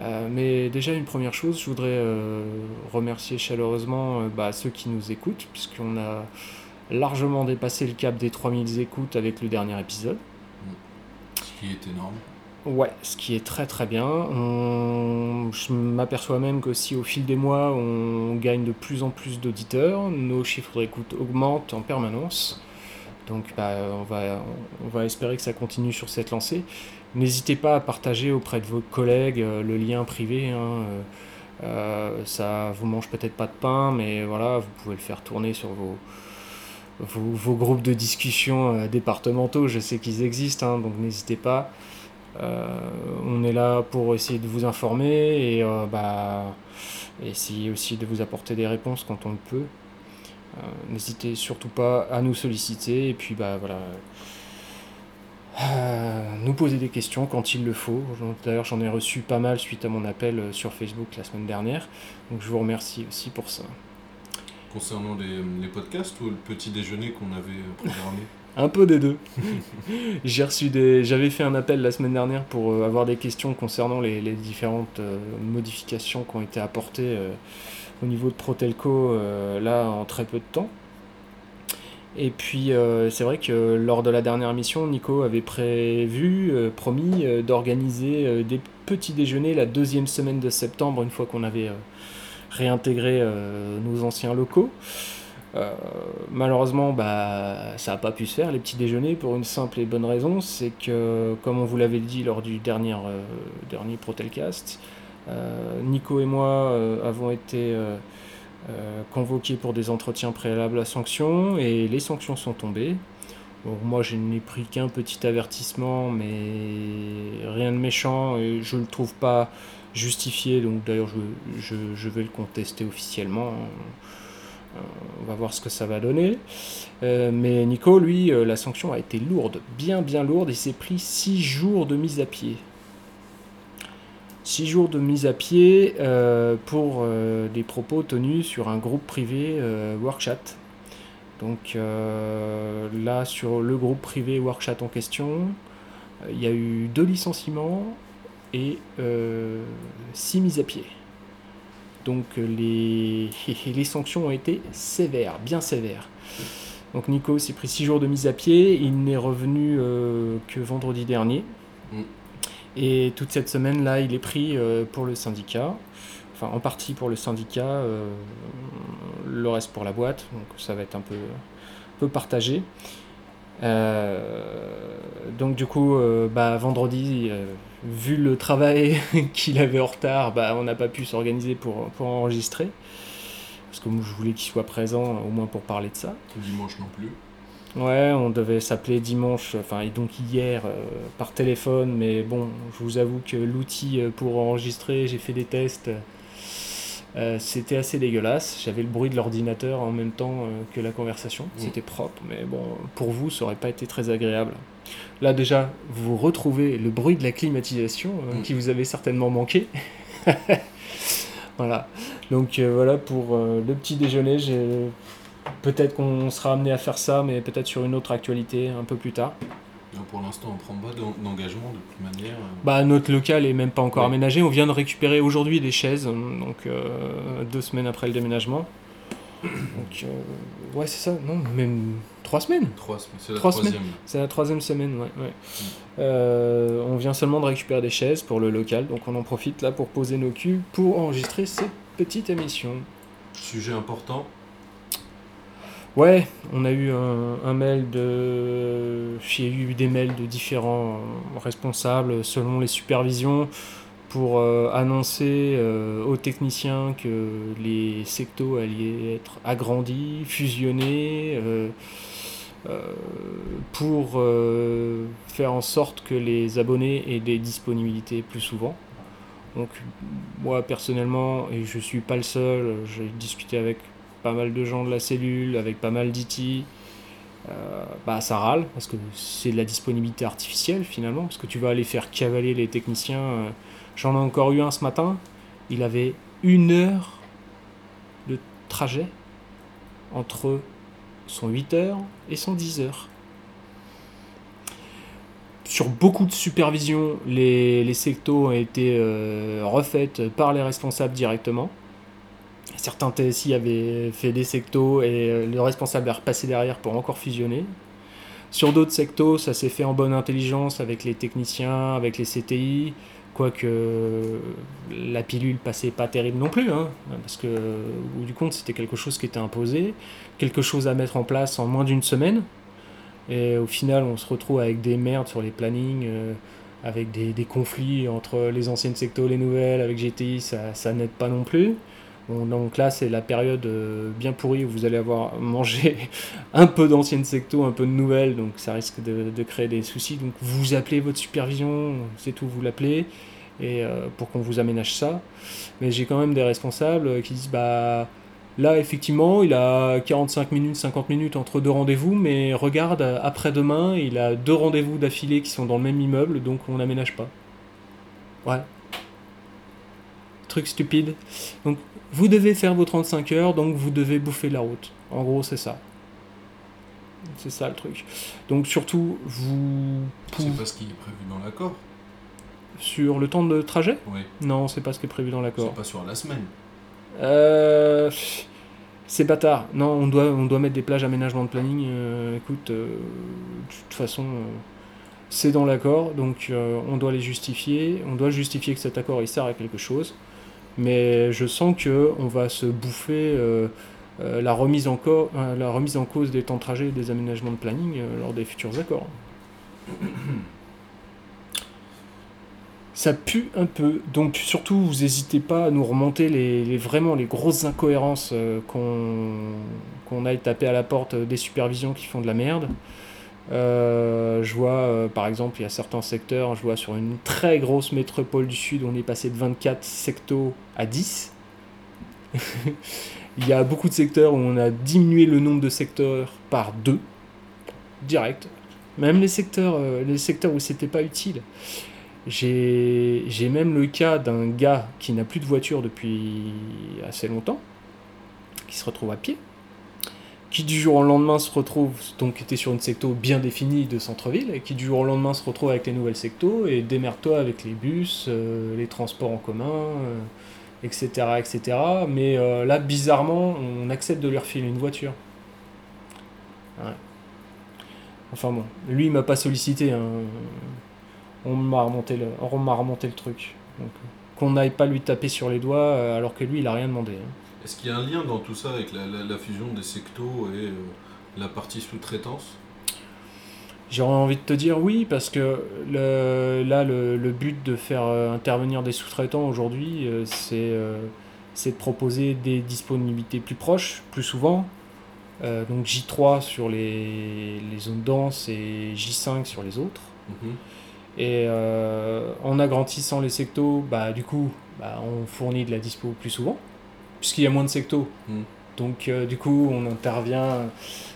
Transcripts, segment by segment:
Euh, mais déjà, une première chose, je voudrais euh, remercier chaleureusement euh, bah, ceux qui nous écoutent, puisqu'on a largement dépassé le cap des 3000 écoutes avec le dernier épisode. Ce qui est énorme. Ouais, ce qui est très très bien. On- Je m'aperçois même qu'aussi au fil des mois, on gagne de plus en plus d'auditeurs. Nos chiffres d'écoute augmentent en permanence. Donc bah, on, va, on va espérer que ça continue sur cette lancée. N'hésitez pas à partager auprès de vos collègues euh, le lien privé. hein, euh, euh, ça vous mange peut-être pas de pain, mais voilà, vous pouvez le faire tourner sur vos, groupes de discussion départementaux. Je sais qu'ils existent, hein, donc n'hésitez pas. On est là pour essayer de vous informer et bah, essayer aussi de vous apporter des réponses quand on le peut. N'hésitez surtout pas à nous solliciter et puis bah voilà. Euh, nous poser des questions quand il le faut. D'ailleurs, j'en ai reçu pas mal suite à mon appel euh, sur Facebook la semaine dernière. Donc je vous remercie aussi pour ça. Concernant les, les podcasts ou le petit déjeuner qu'on avait euh, programmé? Un peu des deux. J'ai reçu des. J'avais fait un appel la semaine dernière pour avoir des questions concernant les, les différentes modifications qui ont été apportées au niveau de Protelco là en très peu de temps. Et puis euh, c'est vrai que lors de la dernière mission, Nico avait prévu, euh, promis euh, d'organiser des petits déjeuners la deuxième semaine de septembre, une fois qu'on avait réintégré nos anciens locaux. Malheureusement, bah, ça n'a pas pu se faire, les petits déjeuners, pour une simple et bonne raison, c'est que, comme on vous l'avait dit lors du dernier, dernier Protelcast, Nico et moi avons été euh, convoqués pour des entretiens préalables à sanctions, et les sanctions sont tombées. Moi, je n'ai pris qu'un petit avertissement, mais rien de méchant, et je ne le trouve pas justifié, donc d'ailleurs, je, vais le contester officiellement. On va voir ce que ça va donner. Euh, mais Nico, lui, euh, la sanction a été lourde, bien bien lourde. Il s'est pris 6 jours de mise à pied. 6 jours de mise à pied euh, pour euh, des propos tenus sur un groupe privé euh. Donc euh, là, sur le groupe privé Workchat en question, il y a eu deux licenciements et 6 mises à pied. Donc les, les sanctions ont été sévères, bien sévères. Donc Nico s'est pris 6 jours de mise à pied, il n'est revenu que vendredi dernier. Mm. Et toute cette semaine-là, il est pris euh, pour le syndicat, enfin en partie pour le syndicat, euh, le reste pour la boîte, donc ça va être un peu, un peu partagé. Euh, donc du coup, bah, vendredi, vu le travail qu'il avait en retard, bah, on n'a pas pu s'organiser pour, pour enregistrer. Parce que moi, je voulais qu'il soit présent, au moins pour parler de ça. Dimanche non plus. Ouais, on devait s'appeler dimanche, enfin, et donc hier, euh, par téléphone, mais bon, je vous avoue que l'outil euh, pour enregistrer, j'ai fait des tests, euh, c'était assez dégueulasse. J'avais le bruit de l'ordinateur en même temps euh, que la conversation, c'était propre, mais bon, pour vous, ça aurait pas été très agréable. Là, déjà, vous retrouvez le bruit de la climatisation, Mm. qui vous avait certainement manqué. voilà, donc voilà pour le petit déjeuner, j'ai Peut-être qu'on sera amené à faire ça, mais peut-être sur une autre actualité un peu plus tard. Pour l'instant, on prend pas d'en- d'engagement de toute manière. Bah, notre local est même pas encore Ouais. aménagé. On vient de récupérer aujourd'hui des chaises, donc euh, deux semaines après le déménagement. Donc, euh, ouais, c'est ça, non, même trois semaines. Trois semaines. C'est la Trois troisième. C'est la troisième semaine, ouais. ouais. Euh, on vient seulement de récupérer des chaises pour le local, donc on en profite là pour poser nos culs pour enregistrer cette petite émission. Sujet important. Ouais, on a eu un, mail de. J'ai eu des mails de différents euh, responsables selon les supervisions pour euh, annoncer euh, aux techniciens que les sectos allaient être agrandis, fusionnés, pour faire en sorte que les abonnés aient des disponibilités plus souvent. Donc moi personnellement, et je suis pas le seul, j'ai discuté avec pas mal de gens de la cellule, avec pas mal d'IT, euh, bah ça râle, parce que c'est de la disponibilité artificielle finalement, parce que tu vas aller faire cavaler les techniciens. euh, J'en ai encore eu un ce matin, il avait une heure de trajet entre son 8 heures et son 10 heures. sur beaucoup de supervision, les, les ont été euh, refaites par les responsables directement. Certains TSI avaient fait des sectos et euh, le responsable est repassé derrière pour encore fusionner. Sur d'autres sectos, ça s'est fait en bonne intelligence avec les techniciens, avec les CTI, quoique la pilule passait pas terrible non plus, hein, parce que du compte c'était quelque chose qui était imposé, quelque chose à mettre en place en moins d'une semaine, et au final on se retrouve avec des merdes sur les plannings, euh, avec des, conflits entre les anciennes sectos et les nouvelles, avec GTI, ça n'aide pas non plus. Donc là, c'est la période euh, bien pourrie où vous allez avoir mangé un peu d'anciennes secto, un peu de nouvelles, donc ça risque de, créer des soucis. Donc vous appelez votre supervision, c'est tout, vous l'appelez, et euh, pour qu'on vous aménage ça. Mais j'ai quand même des responsables qui disent bah là, effectivement, il a 45 minutes, 50 minutes entre deux rendez-vous, mais regarde, après-demain, il a deux rendez-vous d'affilée qui sont dans le même immeuble, donc on n'aménage pas. Ouais. Truc stupide. Donc vous devez faire vos 35 heures, donc vous devez bouffer la route. En gros, c'est ça. C'est ça le truc. Donc surtout, vous... C'est pas ce qui est prévu dans l'accord Sur le temps de trajet? Oui. Non, c'est pas ce qui est prévu dans l'accord. C'est pas sur la semaine Euh... C'est bâtard. Non, on doit, on doit mettre des plages aménagement de planning. Euh, écoute, euh, de toute façon, euh, c'est dans l'accord, donc on doit les justifier. On doit justifier que cet accord il sert à quelque chose mais je sens que on va se bouffer euh, euh, la, remise en euh, la remise en cause des temps de trajet et des aménagements de planning lors des futurs accords. Ça pue un peu, donc surtout vous n'hésitez pas à nous remonter les, vraiment les grosses incohérences qu'on qu'on aille taper à la porte des supervisions qui font de la merde. Euh, je vois, euh, par exemple, il y a certains secteurs, je vois sur une très grosse métropole du Sud, on est passé de 24 sectos à 10. il y a beaucoup de secteurs où on a diminué le nombre de secteurs par deux, direct. Même les secteurs, euh, les secteurs où c'était pas utile. J'ai même le cas d'un gars qui n'a plus de voiture depuis assez longtemps, qui se retrouve à pied qui du jour au lendemain se retrouve, donc était sur une secto bien définie de centre-ville, et qui du jour au lendemain se retrouve avec les nouvelles sectos, et démerde-toi avec les bus, euh, les transports en commun, euh, etc., etc. Mais euh, là, bizarrement, on accepte de leur filer une voiture. Ouais. Enfin bon, lui, il m'a pas sollicité, hein. on m'a remonté, le... truc. Qu'on n'aille pas lui taper sur les doigts, alors que lui, il a rien demandé. Hein. Est-ce qu'il y a un lien dans tout ça avec la, la, la fusion des sectos et euh, la partie sous-traitance? J'aurais envie de te dire oui, parce que le, là, le, le, but de faire euh, intervenir des sous-traitants aujourd'hui, euh, c'est euh, de proposer des disponibilités plus proches, plus souvent. Euh, donc J3 sur les, les, zones denses et J5 sur les autres. -hmm. Et en agrandissant les sectos, bah, du coup, bah, on fournit de la dispo plus souvent puisqu'il y a moins de sectos. Mm. Donc euh, du coup, on intervient,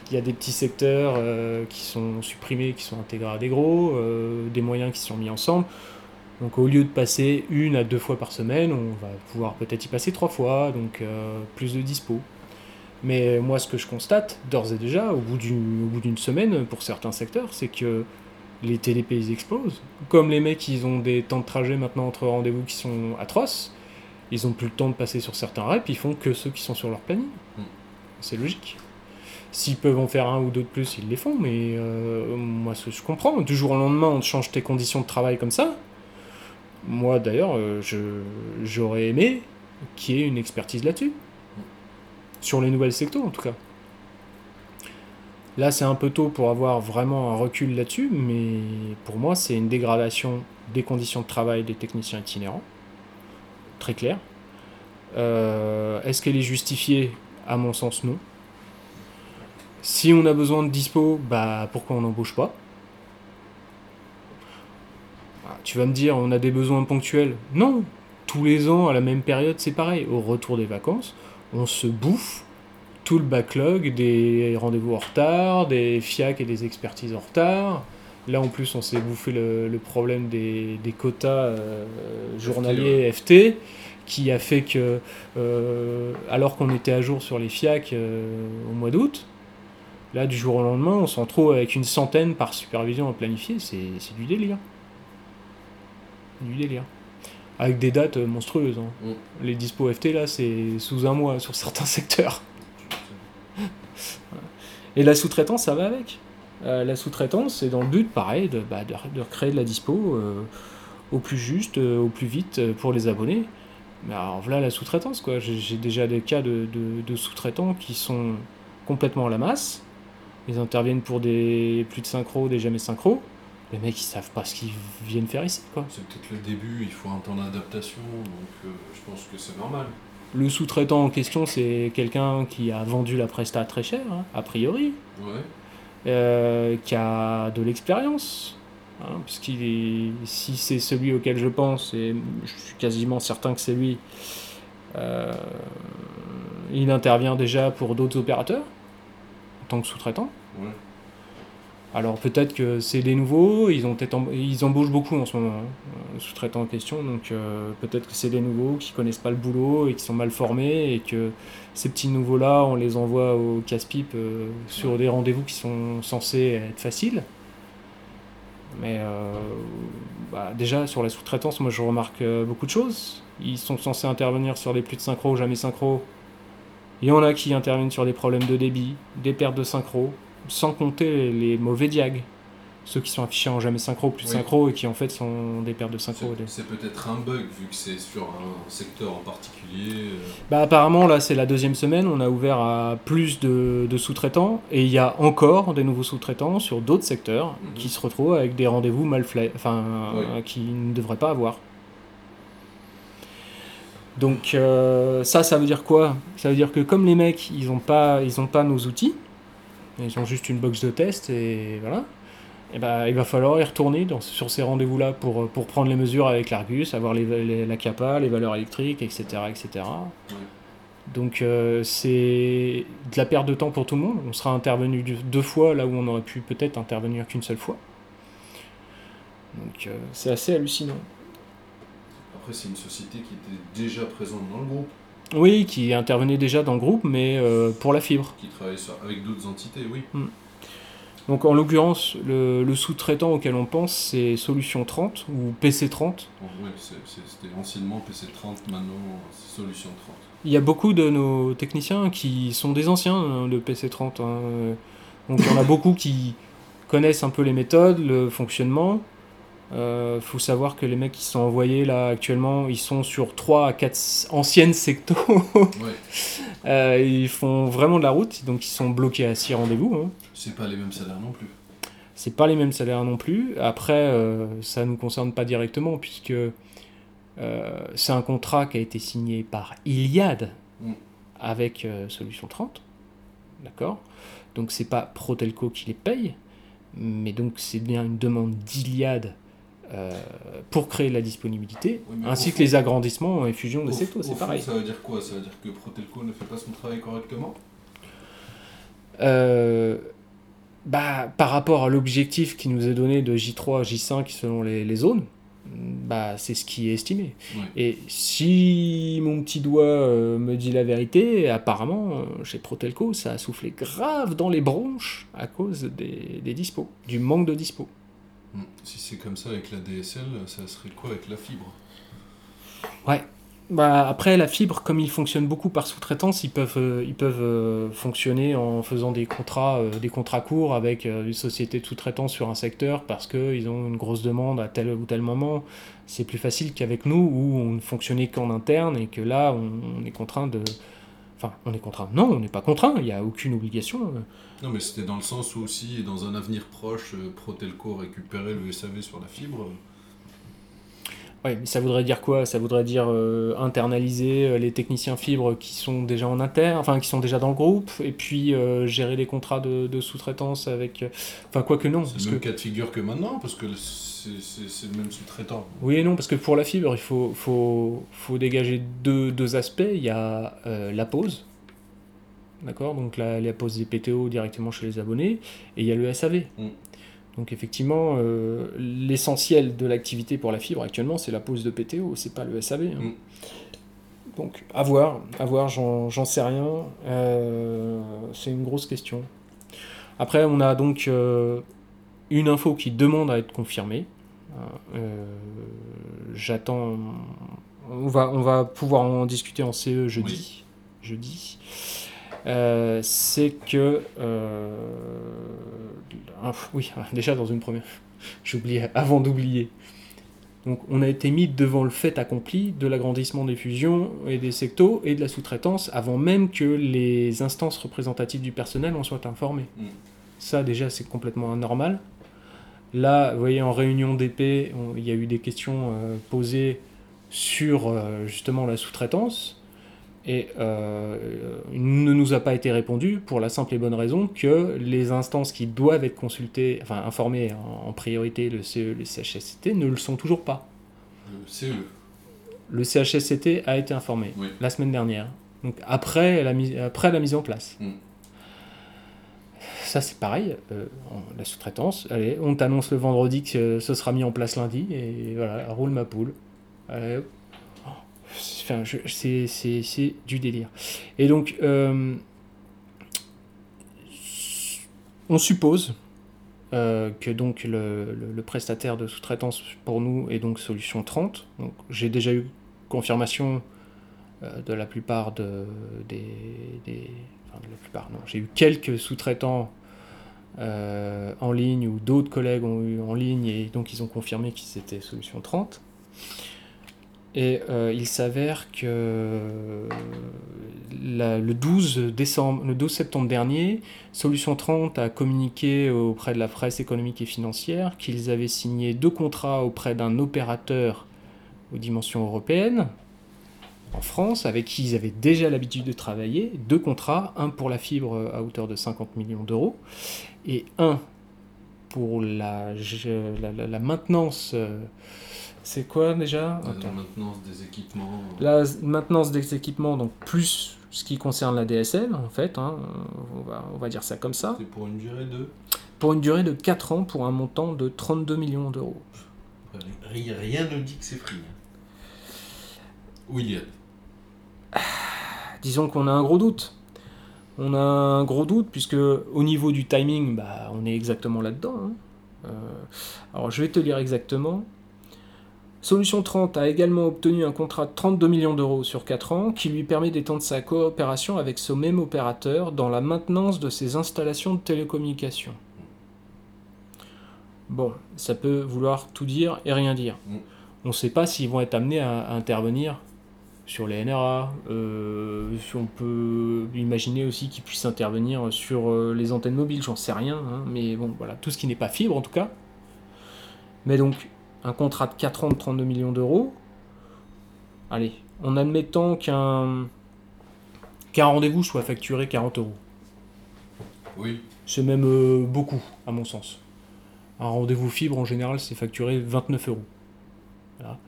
il y a des petits secteurs euh, qui sont supprimés, qui sont intégrés à des gros, euh, des moyens qui sont mis ensemble. Donc au lieu de passer une à deux fois par semaine, on va pouvoir peut-être y passer trois fois, donc plus de dispo. Mais moi, ce que je constate d'ores et déjà, au bout d'une semaine, pour certains secteurs, c'est que les TDP ils explosent. Comme les mecs, ils ont des temps de trajet maintenant entre rendez-vous qui sont atroces, ils ont plus le temps de passer sur certains reps, ils font que ceux qui sont sur leur planning. Mm. C'est logique. S'ils peuvent en faire un ou deux de plus, ils les font, mais euh, moi, ce je comprends. Du jour au lendemain, on te change tes conditions de travail comme ça. Moi, d'ailleurs, euh, j'aurais aimé qu'il y ait une expertise là-dessus. Mm. Sur les nouvelles sectos, en tout cas. Là, c'est un peu tôt pour avoir vraiment un recul là-dessus, mais pour moi, c'est une dégradation des conditions de travail des techniciens itinérants très clair. Euh, Est-ce qu'elle est justifiée À mon sens, non. Si on a besoin de dispo, bah pourquoi on n'embauche pas? Ah, Tu vas me dire, on a des besoins ponctuels. Non, tous les ans, à la même période, c'est pareil. Au retour des vacances, on se bouffe tout le backlog des rendez-vous en retard, des FIAC et des expertises en retard. Là, en plus, on s'est bouffé le, le, problème des, des quotas euh, journaliers FT, ouais. FT, qui a fait que, euh, alors qu'on était à jour sur les FIAC euh, au mois d'août, Là, du jour au lendemain, on se retrouve avec une centaine par supervision à planifier, c'est c'est du délire. Du délire. Avec des dates monstrueuses. hein. Mm. Les dispo FT, là, c'est sous un mois sur certains secteurs. Et la sous-traitance, ça va avec. Euh, la sous-traitance, c'est dans le but, pareil, de, bah, de, de recréer de la dispo euh, au plus juste, euh, au plus vite pour les abonnés. Mais alors voilà la sous-traitance, quoi. J'ai déjà des cas de, de- sous-traitants qui sont complètement à la masse. Ils interviennent pour des plus de synchro, des jamais synchro. Les mecs, ils savent pas ce qu'ils viennent faire ici, quoi. C'est peut-être le début, il faut un temps d'adaptation, donc je pense que c'est normal. Le sous-traitant en question, c'est quelqu'un qui a vendu la presta très cher, hein, a priori. Ouais. Euh, qui a de l'expérience. Hein, est, si c'est celui auquel je pense, et je suis quasiment certain que c'est lui, euh, il intervient déjà pour d'autres opérateurs en tant que sous-traitant. Alors peut-être que c'est des nouveaux, ils, ont peut-être ils embauchent beaucoup en ce moment, hein, euh, sous-traitants en question, donc euh, peut-être que c'est des nouveaux qui connaissent pas le boulot et qui sont mal formés et que ces petits nouveaux-là, on les envoie au casse-pipe euh, sur des rendez-vous qui sont censés être faciles. Mais euh, bah, déjà sur la sous-traitance, moi je remarque beaucoup de choses. Ils sont censés intervenir sur des plus de synchro, jamais synchro. Il y en a qui interviennent sur des problèmes de débit, des pertes de synchro, sans compter les mauvais diags. Ceux qui sont affichés en jamais synchro, plus de Oui. synchro et qui en fait sont des pertes de synchro. C'est- peut-être un bug vu que c'est sur un secteur en particulier. euh, Bah apparemment là c'est la deuxième semaine, on a ouvert à plus de, de sous-traitants et il y a encore des nouveaux sous-traitants sur d'autres secteurs Mhm. qui se retrouvent avec des rendez-vous mal faits, enfin Oui. qui ne devraient pas avoir. Donc euh, ça ça veut dire quoi? Ça veut dire que comme les mecs ils ont pas ils ont pas nos outils, ils ont juste une box de test et voilà. Et ben, il va falloir y retourner sur ces rendez-vous-là pour, pour prendre les mesures avec l'Argus, avoir la capa, les valeurs électriques, etc. etc. Donc euh, c'est de la perte de temps pour tout le monde. On sera intervenu deux- deux fois là où on aurait pu peut-être intervenir qu'une seule fois. Donc euh, c'est assez hallucinant. Après, c'est une société qui était déjà présente dans le groupe, Oui, qui intervenait déjà dans le groupe, mais euh, pour la fibre. qui travaille sur- avec d'autres entités, oui. Donc en l'occurrence, le, le sous-traitant auquel on pense, c'est Solution 30 ou PC 30. Bon, ouais, c'est- c'est- c'était anciennement PC30, maintenant Solution 30. Il y a beaucoup de nos techniciens qui sont des anciens hein, de PC30. hein. Donc il y en a beaucoup qui connaissent un peu les méthodes, le fonctionnement. Euh, faut savoir que les mecs qui sont envoyés là actuellement, ils sont sur 3 à 4 anciennes sectos. Ouais, Euh, ils font vraiment de la route, donc ils sont bloqués à 6 rendez-vous. hein. c'est pas les mêmes salaires non plus. C'est pas les mêmes salaires non plus. Après, euh, ça nous concerne pas directement puisque euh, c'est un contrat qui a été signé par Iliad Mm. avec euh, Solution 30. D'accord? Donc c'est pas Protelco qui les paye, mais donc c'est bien une demande d'Iliad euh, pour créer la disponibilité, Oui, ainsi que fond- les agrandissements et fusions sectos, au c'est pareil. Ça veut dire quoi? Ça veut dire que Protelco ne fait pas son travail correctement? Euh, bah, par rapport à l'objectif qui nous est donné de J3 à J5 selon les, les zones, bah, c'est ce qui est estimé. Et si mon petit doigt euh, me dit la vérité, apparemment, euh, chez Protelco, ça a soufflé grave dans les bronches à cause des, des dispos, du manque de dispo. Hmm. Si c'est comme ça avec la DSL, ça serait quoi avec la fibre? Ouais. Bah, après, la fibre, comme ils fonctionnent beaucoup par sous-traitance, ils peuvent, euh, ils peuvent euh, fonctionner en faisant des contrats, euh, des contrats courts avec une société de sous-traitance sur un secteur parce qu'ils ont une grosse demande à tel ou tel moment. C'est plus facile qu'avec nous où on ne fonctionnait qu'en interne et que là, on est contraint de. Enfin, on est contraint. Non, on n'est pas contraint, il n'y a aucune obligation. Non, mais c'était dans le sens où aussi, dans un avenir proche, euh, Protelco récupérait le SAV sur la fibre. Oui, mais ça voudrait dire quoi? Ça voudrait dire euh, internaliser euh, les techniciens fibres qui sont déjà en interne, enfin qui sont déjà dans le groupe, et puis euh, gérer les contrats de, de sous-traitance avec. Enfin, quoi que non. C'est le que, même cas de figure que maintenant, parce que c'est le même sous-traitant. oui et non, parce que pour la fibre, il faut, faut, faut dégager deux, deux aspects. Il y a euh, la pause, d'accord? Donc la, la pause des PTO directement chez les abonnés, et il y a le SAV. Mm. Donc effectivement, euh, l'essentiel de l'activité pour la fibre actuellement, c'est la pause de PTO, c'est pas le SAV. hein. Mm. Donc à voir, à voir, j'en sais rien. Euh, c'est une grosse question. Après, on a donc euh, une info qui demande à être confirmée. J'attends. On va, on va pouvoir en discuter en CE jeudi. Jeudi. Euh, c'est que. euh, ah, oui, déjà dans une première. J'oubliais, avant d'oublier. Donc, on a été mis devant le fait accompli de l'agrandissement des fusions et des sectos et de la sous-traitance avant même que les instances représentatives du personnel en soient informées. Mm. Ça, déjà, c'est complètement anormal. Là, vous voyez, en réunion d'épée, il y a eu des questions euh, posées sur euh, justement la sous-traitance. Et euh, il ne nous a pas été répondu pour la simple et bonne raison que les instances qui doivent être consultées, enfin informées en, en priorité, le CE, le CHSCT, ne le sont toujours pas. Le CE. Le CHSCT a été informé Oui. la semaine dernière, donc après la, mise- après la mise en place. Mm. Ça c'est pareil, euh, la sous-traitance, allez, on t'annonce le vendredi que ce sera mis en place lundi, et voilà, roule ma poule. Allez, hop. C'est- du délire. Et donc, euh, on suppose euh, que donc le, prestataire de sous-traitance pour nous est donc Solution 30. Donc, j'ai déjà eu confirmation euh, de la plupart de, des, des- enfin, de la plupart, non, j'ai eu quelques sous-traitants en ligne ou d'autres collègues ont eu en ligne et donc ils ont confirmé qu'ils étaient Solution 30. Et euh, il s'avère que le, 12 décembre, le 12 septembre dernier, Solution 30 a communiqué auprès de la presse économique et financière qu'ils avaient signé deux contrats auprès d'un opérateur aux dimensions européennes en France, avec qui ils avaient déjà l'habitude de travailler, deux contrats, un pour la fibre à hauteur de 50 millions d'euros, et un pour la, la, la- la maintenance. Euh, c'est quoi déjà La Attends. maintenance des équipements. La maintenance des équipements, donc plus ce qui concerne la DSL, en fait, hein, on, va, on va dire ça comme ça, C'est pour une durée de. pour une durée de 4 ans pour un montant de 32 millions d'euros. Rien, ne dit que c'est free. William. Disons qu'on a un gros doute. On a un gros doute puisque au niveau du timing, bah, on est exactement là-dedans. hein. Euh, alors je vais te lire exactement. Solution 30 a également obtenu un contrat de 32 millions d'euros sur 4 ans qui lui permet d'étendre sa coopération avec ce même opérateur dans la maintenance de ses installations de télécommunications. Bon, ça peut vouloir tout dire et rien dire. Mm. On ne sait pas s'ils vont être amenés à, à intervenir sur les NRA. euh, si on peut imaginer aussi qu'ils puissent intervenir sur euh, les antennes mobiles, j'en sais rien. hein, mais bon, voilà, tout ce qui n'est pas fibre en tout cas. Mais donc, un contrat de 4 ans de 32 millions d'euros. Allez, en admettant qu'un rendez-vous soit facturé 40 euros. Oui. C'est même euh, beaucoup, à mon sens. Un rendez-vous fibre, en général, c'est facturé 29 euros. Voilà.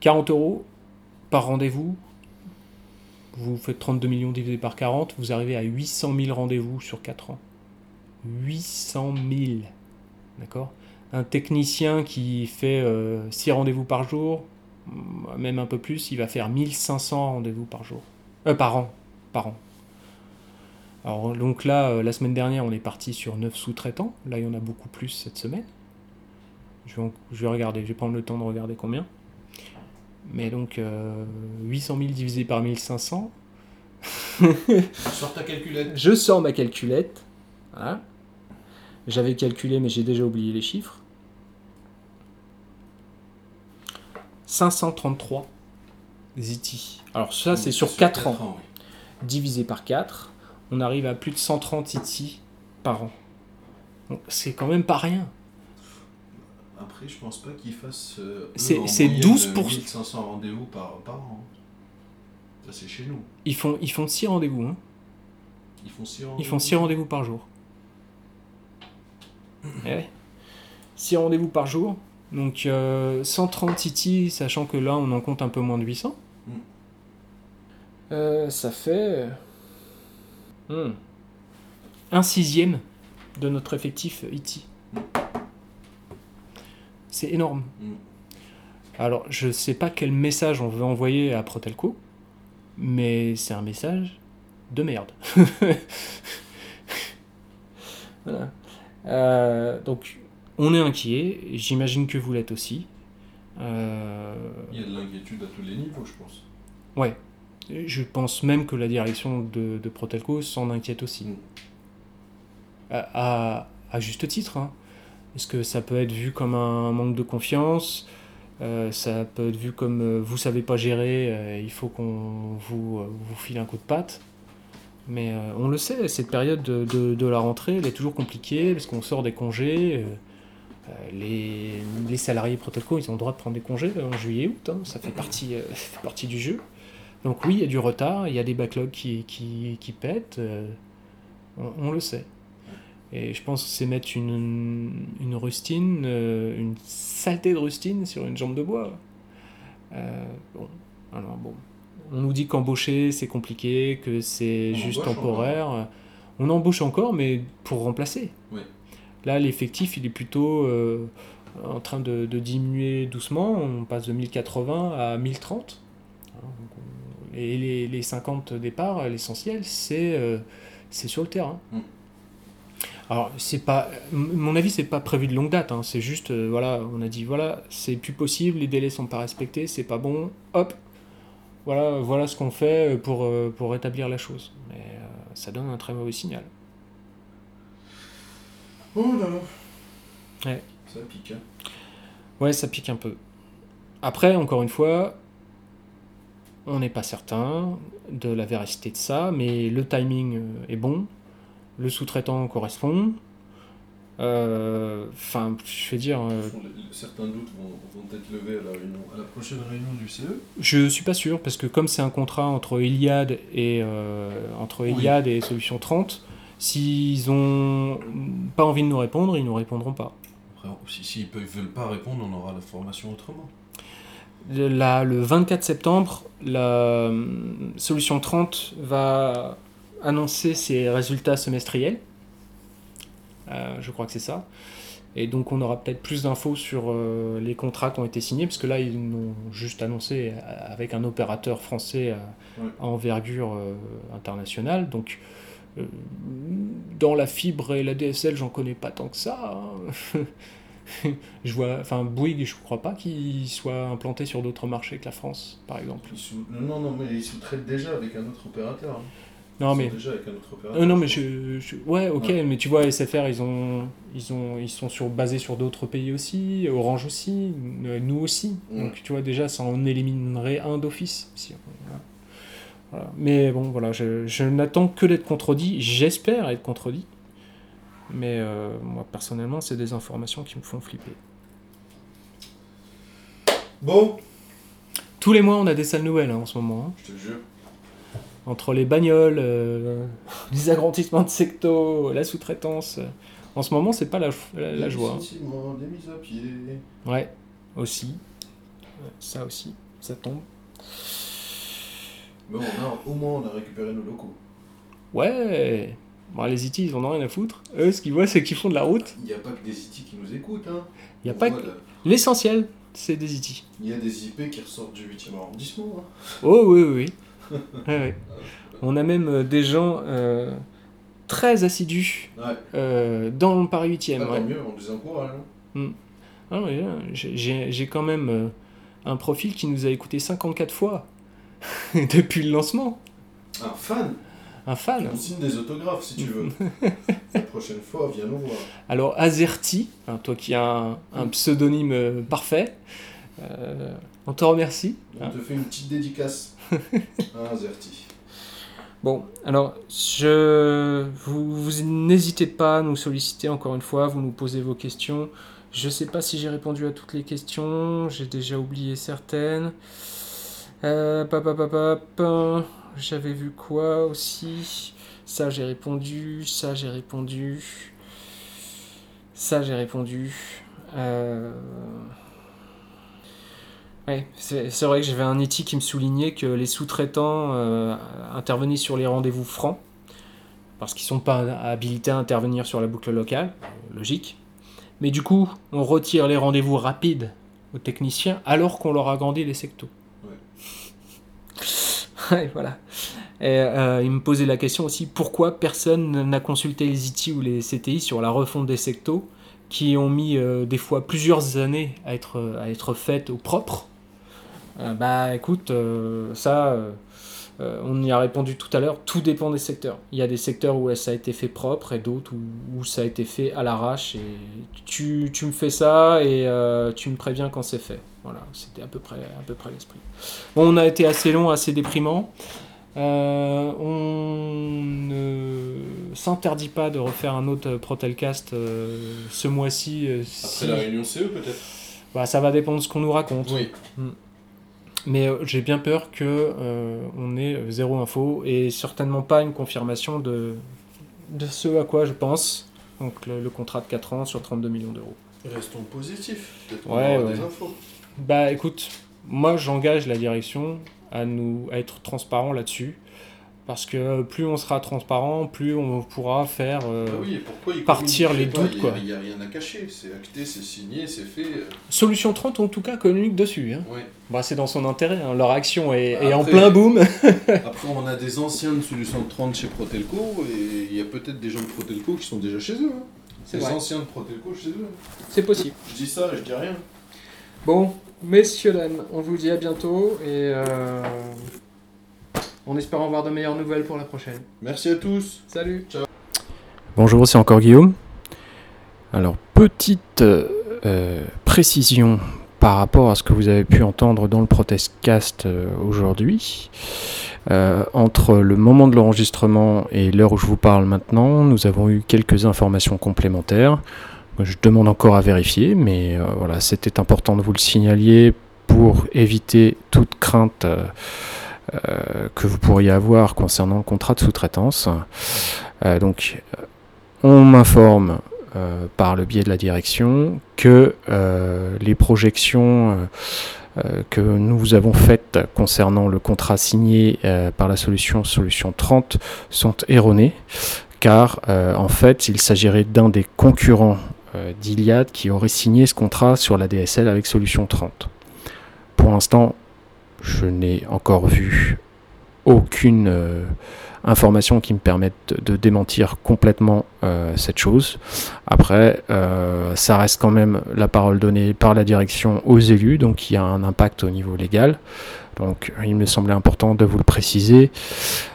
40 euros par rendez-vous, vous faites 32 millions divisé par 40, vous arrivez à 800 000 rendez-vous sur 4 ans. 800 000. D'accord? Un technicien qui fait 6 rendez-vous par jour, même un peu plus, il va faire 1500 rendez-vous par jour. Euh, par an. Par an. Alors donc là, euh, la semaine dernière, on est parti sur 9 sous-traitants. Là, il y en a beaucoup plus cette semaine. Je vais, je regarder, je vais prendre le temps de regarder combien. Mais donc, euh, 800 000 divisé par 1500. Sors ta calculette. Je sors ma calculette. Voilà. J'avais calculé, mais j'ai déjà oublié les chiffres. 533 ZT. Alors ça, c'est sur 4 ans. oui. Divisé par 4, on arrive à plus de 130 ZT par an. C'est quand même pas rien. Après, je pense pas qu'ils fassent. euh, C'est- en c'est moyenne, 12%. 1500 rendez-vous par, par an. Ça, c'est chez nous. Ils font, ils font 6 rendez-vous. Hein. Ils font 6 rendez-vous. Ils font 6 rendez-vous par jour. Eh ouais. 6 rendez-vous par jour. Donc euh, 130 CT, sachant que là on en compte un peu moins de 800. Mm. Euh, ça fait hmm, un sixième de notre effectif IT. Mm. C'est énorme. Alors je sais pas quel message on veut envoyer à Protelco, mais c'est un message de merde. Voilà. Euh, donc, on est inquiet. J'imagine que vous l'êtes aussi. Euh, Il y a de l'inquiétude à tous les niveaux, je pense. Ouais. Je pense même que la direction de, de Protelco s'en inquiète aussi. Mm. À, à- à juste titre. hein. Est-ce que ça peut être vu comme un manque de confiance? Euh, Ça peut être vu comme vous savez pas gérer, il faut qu'on vous, vous file un coup de patte. Mais euh, on le sait, cette période de, la rentrée, elle est toujours compliquée parce qu'on sort des congés. euh, euh, les, salariés Protelco, ils ont le droit de prendre des congés en juillet août, hein, ça, fait partie, du jeu. Donc oui, il y a du retard, il y a des backlogs qui, pètent, on, le sait. Et je pense que c'est mettre une, une rustine, une saleté de rustine sur une jambe de bois. Bon, alors bon, on nous dit qu'embaucher c'est compliqué, que c'est juste temporaire. On embauche encore, mais pour remplacer. Oui. Là, l'effectif, il est plutôt euh, en train de, de diminuer doucement. On passe de 1080 à 1030. Hein, donc on- Et les, les 50 départs, l'essentiel, c'est euh, c'est sur le terrain. Mm. Alors, c'est pas, mon avis, c'est pas prévu de longue date. hein. C'est juste, euh, voilà, on a dit, voilà, c'est plus possible, les délais sont pas respectés, c'est pas bon. Hop, voilà, voilà ce qu'on fait pour, euh, pour rétablir la chose. Mais euh, ça donne un très mauvais signal. Oh là là. Ouais. Ça pique, hein. Ouais, ça pique un peu. Après, encore une fois, on n'est pas certain de la véracité de ça, mais le timing euh, est bon, le sous-traitant correspond. Euh, Enfin, je vais dire, euh, Certains doutes vont, vont être levés à la, réunion, à la prochaine réunion du. CE. je suis pas sûr parce que comme c'est un contrat entre Iliad et euh, entre Oui. Et Solution 30, s'ils ont pas envie de nous répondre, ils nous répondront pas. Après, si s'ils ne veulent pas répondre, on aura la formation autrement. La- le 24 septembre, la solution 30 va annoncer ses résultats semestriels. Euh, je crois que c'est ça. Et donc on aura peut-être plus d'infos sur euh, les contrats qui ont été signés, parce que là ils nous ont juste annoncé euh, avec un opérateur français à envergure internationale. Donc dans la fibre et la DSL, j'en connais pas tant que ça. hein. je vois, enfin Bouygues, je crois pas qu'il soit implanté sur d'autres marchés que la France, par exemple. Non, non, mais ils sous-traitent déjà avec un autre opérateur. hein. Non mais déjà avec un autre opérateur. Euh, non mais je je, ouais ok Ouais. mais tu vois SFR ils ont ils ont ils sont sur basés sur d'autres pays aussi Orange aussi euh, nous aussi Ouais. donc tu vois déjà ça en éliminerait un d'office si on- voilà. Voilà. mais bon voilà je, je n'attends que d'être contredit j'espère être contredit mais euh, moi personnellement c'est des informations qui me font flipper. Bon, tous les mois on a des sales nouvelles hein, en ce moment hein. je te jure. Entre les bagnoles, euh, les agrandissements de secto, la sous-traitance. euh, En ce moment, c'est pas la, la, la joie. hein. Des mises à pied. Ouais, aussi. Ça aussi, ça tombe. Mais bon, là, au moins, on a récupéré nos locaux. Ouais bon, Les IT, ils en ont rien à foutre. Eux, ce qu'ils voient, c'est qu'ils font de la route. Il n'y a pas que des IT qui nous écoutent. Hein. Il y a On pas que... L'essentiel, c'est des IT. Il y a des IP qui ressortent du 8e arrondissement. hein. Oh oui, oui, oui. Ouais, ouais. On a même euh, des gens euh, très assidus euh, dans le Paris 8e. Ah, ouais. tant mieux, on les encourage. hein. Ah oui, hein, j'ai- quand même euh, un profil qui nous a écouté 54 fois depuis le lancement. Un fan Un fan. On signe des autographes si tu veux. La prochaine fois, viens nous voir. Alors Azerty, hein, toi qui as un, un pseudonyme euh, parfait, euh, on te remercie. On hein. te fait une petite dédicace. Hein, Zerti. Bon, alors je vous, vous n'hésitez pas à nous solliciter encore une fois, vous nous posez vos questions. Je sais pas si j'ai répondu à toutes les questions, j'ai déjà oublié certaines. Euh. J'avais vu quoi aussi? Ça j'ai répondu, ça j'ai répondu, ça j'ai répondu. Euh... Ouais, c'est vrai que j'avais un IT qui me soulignait que les sous-traitants euh, intervenaient sur les rendez-vous francs, parce qu'ils sont pas habilités à intervenir sur la boucle locale, logique. Mais du coup, on retire les rendez-vous rapides aux techniciens alors qu'on leur agrandit les sectos. Ouais, voilà. Et, euh, il me posait la question aussi pourquoi personne n'a consulté les IT ou les CTI sur la refonte des sectos qui ont mis euh, des fois plusieurs années à être, à être faites au propre. Euh, bah écoute, ça, on y a répondu tout à l'heure, tout dépend des secteurs. Il y a des secteurs où ça a été fait propre et d'autres où, où, ça a été fait à l'arrache. Et tu, tu, me fais ça et tu me préviens quand c'est fait. Voilà, c'était à peu près, à peu près l'esprit. Bon, on a été assez long, assez déprimant. Euh, on ne s'interdit pas de refaire un autre Protelcast euh, ce mois-ci. Euh, Après la réunion CE peut-être? Bah, Ça va dépendre de ce qu'on nous raconte. Oui. Mm. Mais j'ai bien peur que on ait zéro info et certainement pas une confirmation de, de ce à quoi je pense. Donc le, contrat de 4 ans sur 32 millions d'euros. Restons positifs. Peut-être ouais, ouais. des infos. Bah écoute, moi j'engage la direction à, nous, à être transparent là-dessus. Parce que plus on sera transparent, plus on pourra faire euh, ah oui, partir les doutes. Il n'y a, rien à cacher, c'est acté, c'est signé, c'est fait. Euh. Solution 30 en tout cas communique dessus. Hein. Bah, c'est dans son intérêt, hein. leur action est, est en plein boom. après on a des anciens de Solution 30 chez Protelco et il y a peut-être des gens de Protelco qui sont déjà chez eux. Hein. C'est des anciens de Protelco chez eux. C'est possible. Je dis ça et je dis rien. Bon, Messieurs, dames, on vous dit à bientôt et euh, en espérant avoir de meilleures nouvelles pour la prochaine. Merci à tous. Salut. Ciao. Bonjour, c'est encore Guillaume. Alors, petite euh, précision par rapport à ce que vous avez pu entendre dans le protestcast euh, aujourd'hui. entre le moment de l'enregistrement et l'heure où je vous parle maintenant, nous avons eu quelques informations complémentaires. Je demande encore à vérifier, mais euh, voilà, c'était important de vous le signaler pour éviter toute crainte euh, euh, que vous pourriez avoir concernant le contrat de sous-traitance. donc, on m'informe par le biais de la direction que les projections que nous avons faites concernant le contrat signé par la solution Solution 30 sont erronées car en fait il s'agirait d'un des concurrents euh, d'Iliad qui aurait signé ce contrat sur la DSL avec Solution 30. Pour l'instant, je n'ai encore vu aucune euh, information qui me permette de démentir complètement euh, cette chose. Après, ça reste quand même la parole donnée par la direction aux élus, donc il y a un impact au niveau légal. Donc il me semblait important de vous le préciser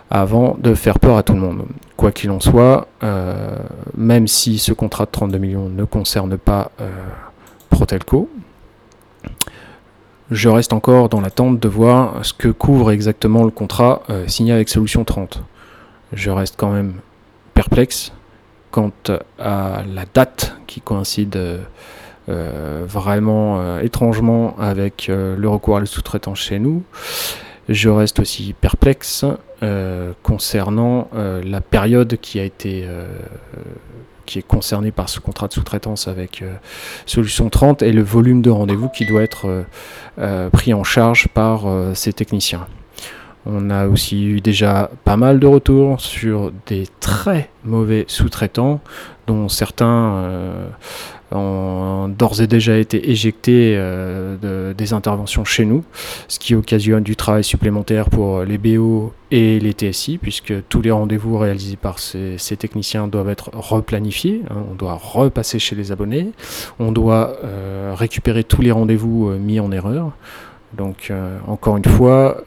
avant de faire peur à tout le monde. Quoi qu'il en soit, euh, même si ce contrat de 32 millions ne concerne pas euh, Protelco, je reste encore dans l'attente de voir ce que couvre exactement le contrat euh, signé avec Solution 30. Je reste quand même perplexe quant à la date qui coïncide vraiment étrangement avec le recours à le sous-traitant chez nous. Je reste aussi perplexe euh, concernant euh, la période qui a été euh, qui est concernée par ce contrat de sous-traitance avec Solution 30 et le volume de rendez-vous qui doit être pris en charge par ces techniciens. On a aussi eu déjà pas mal de retours sur des très mauvais sous-traitants, dont certains ont d'ores et déjà été éjectés euh, des interventions chez nous, ce qui occasionne du travail supplémentaire pour les BO et les TSI, puisque tous les rendez-vous réalisés par ces, techniciens doivent être replanifiés, hein. on doit repasser chez les abonnés, on doit euh, récupérer tous les rendez-vous euh, mis en erreur. Donc encore une fois,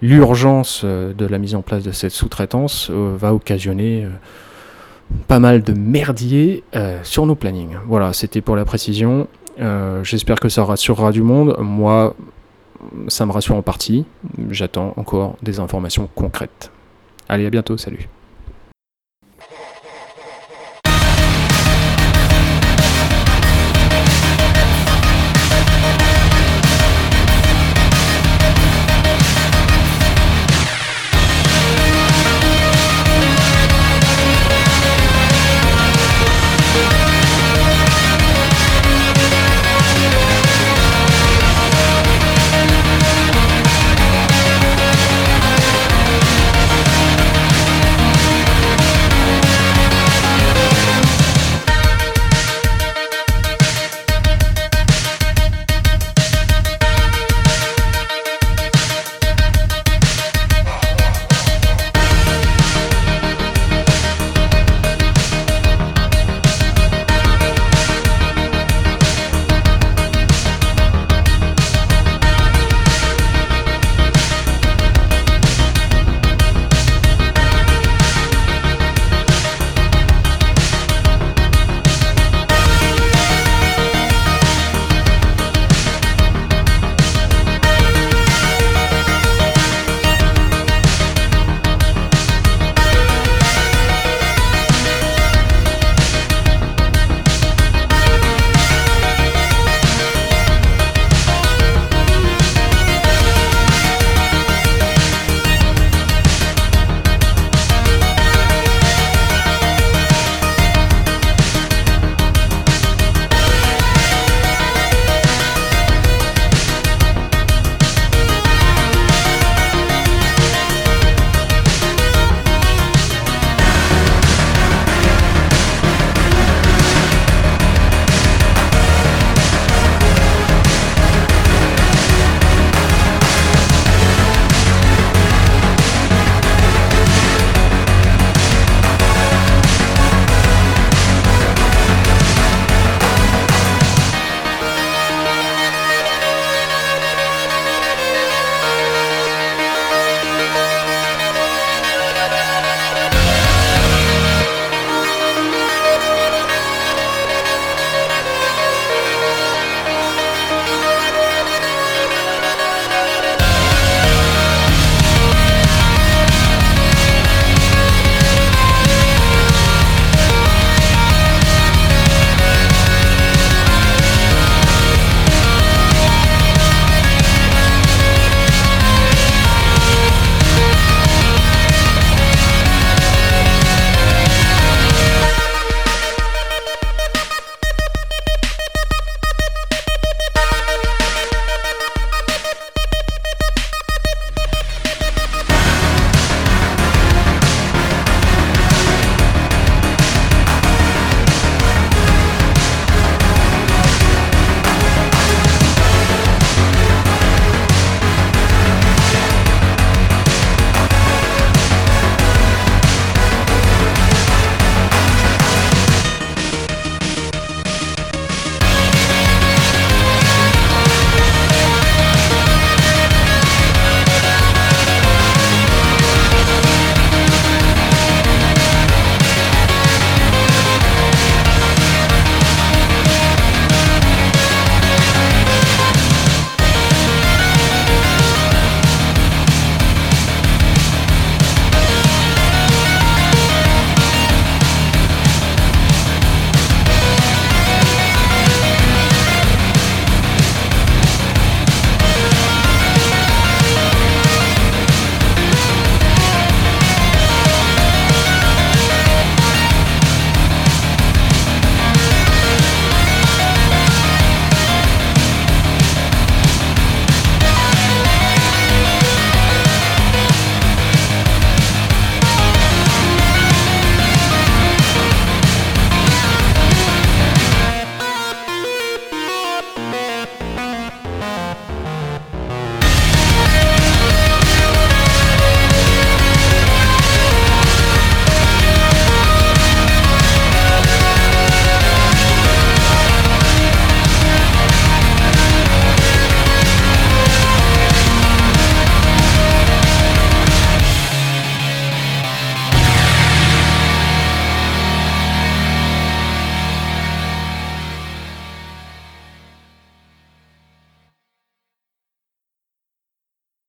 l'urgence de la mise en place de cette sous-traitance va occasionner pas mal de merdier euh, sur nos plannings. Voilà, c'était pour la précision. Euh, j'espère que ça rassurera du monde. Moi, ça me rassure en partie. J'attends encore des informations concrètes. Allez, à bientôt, salut.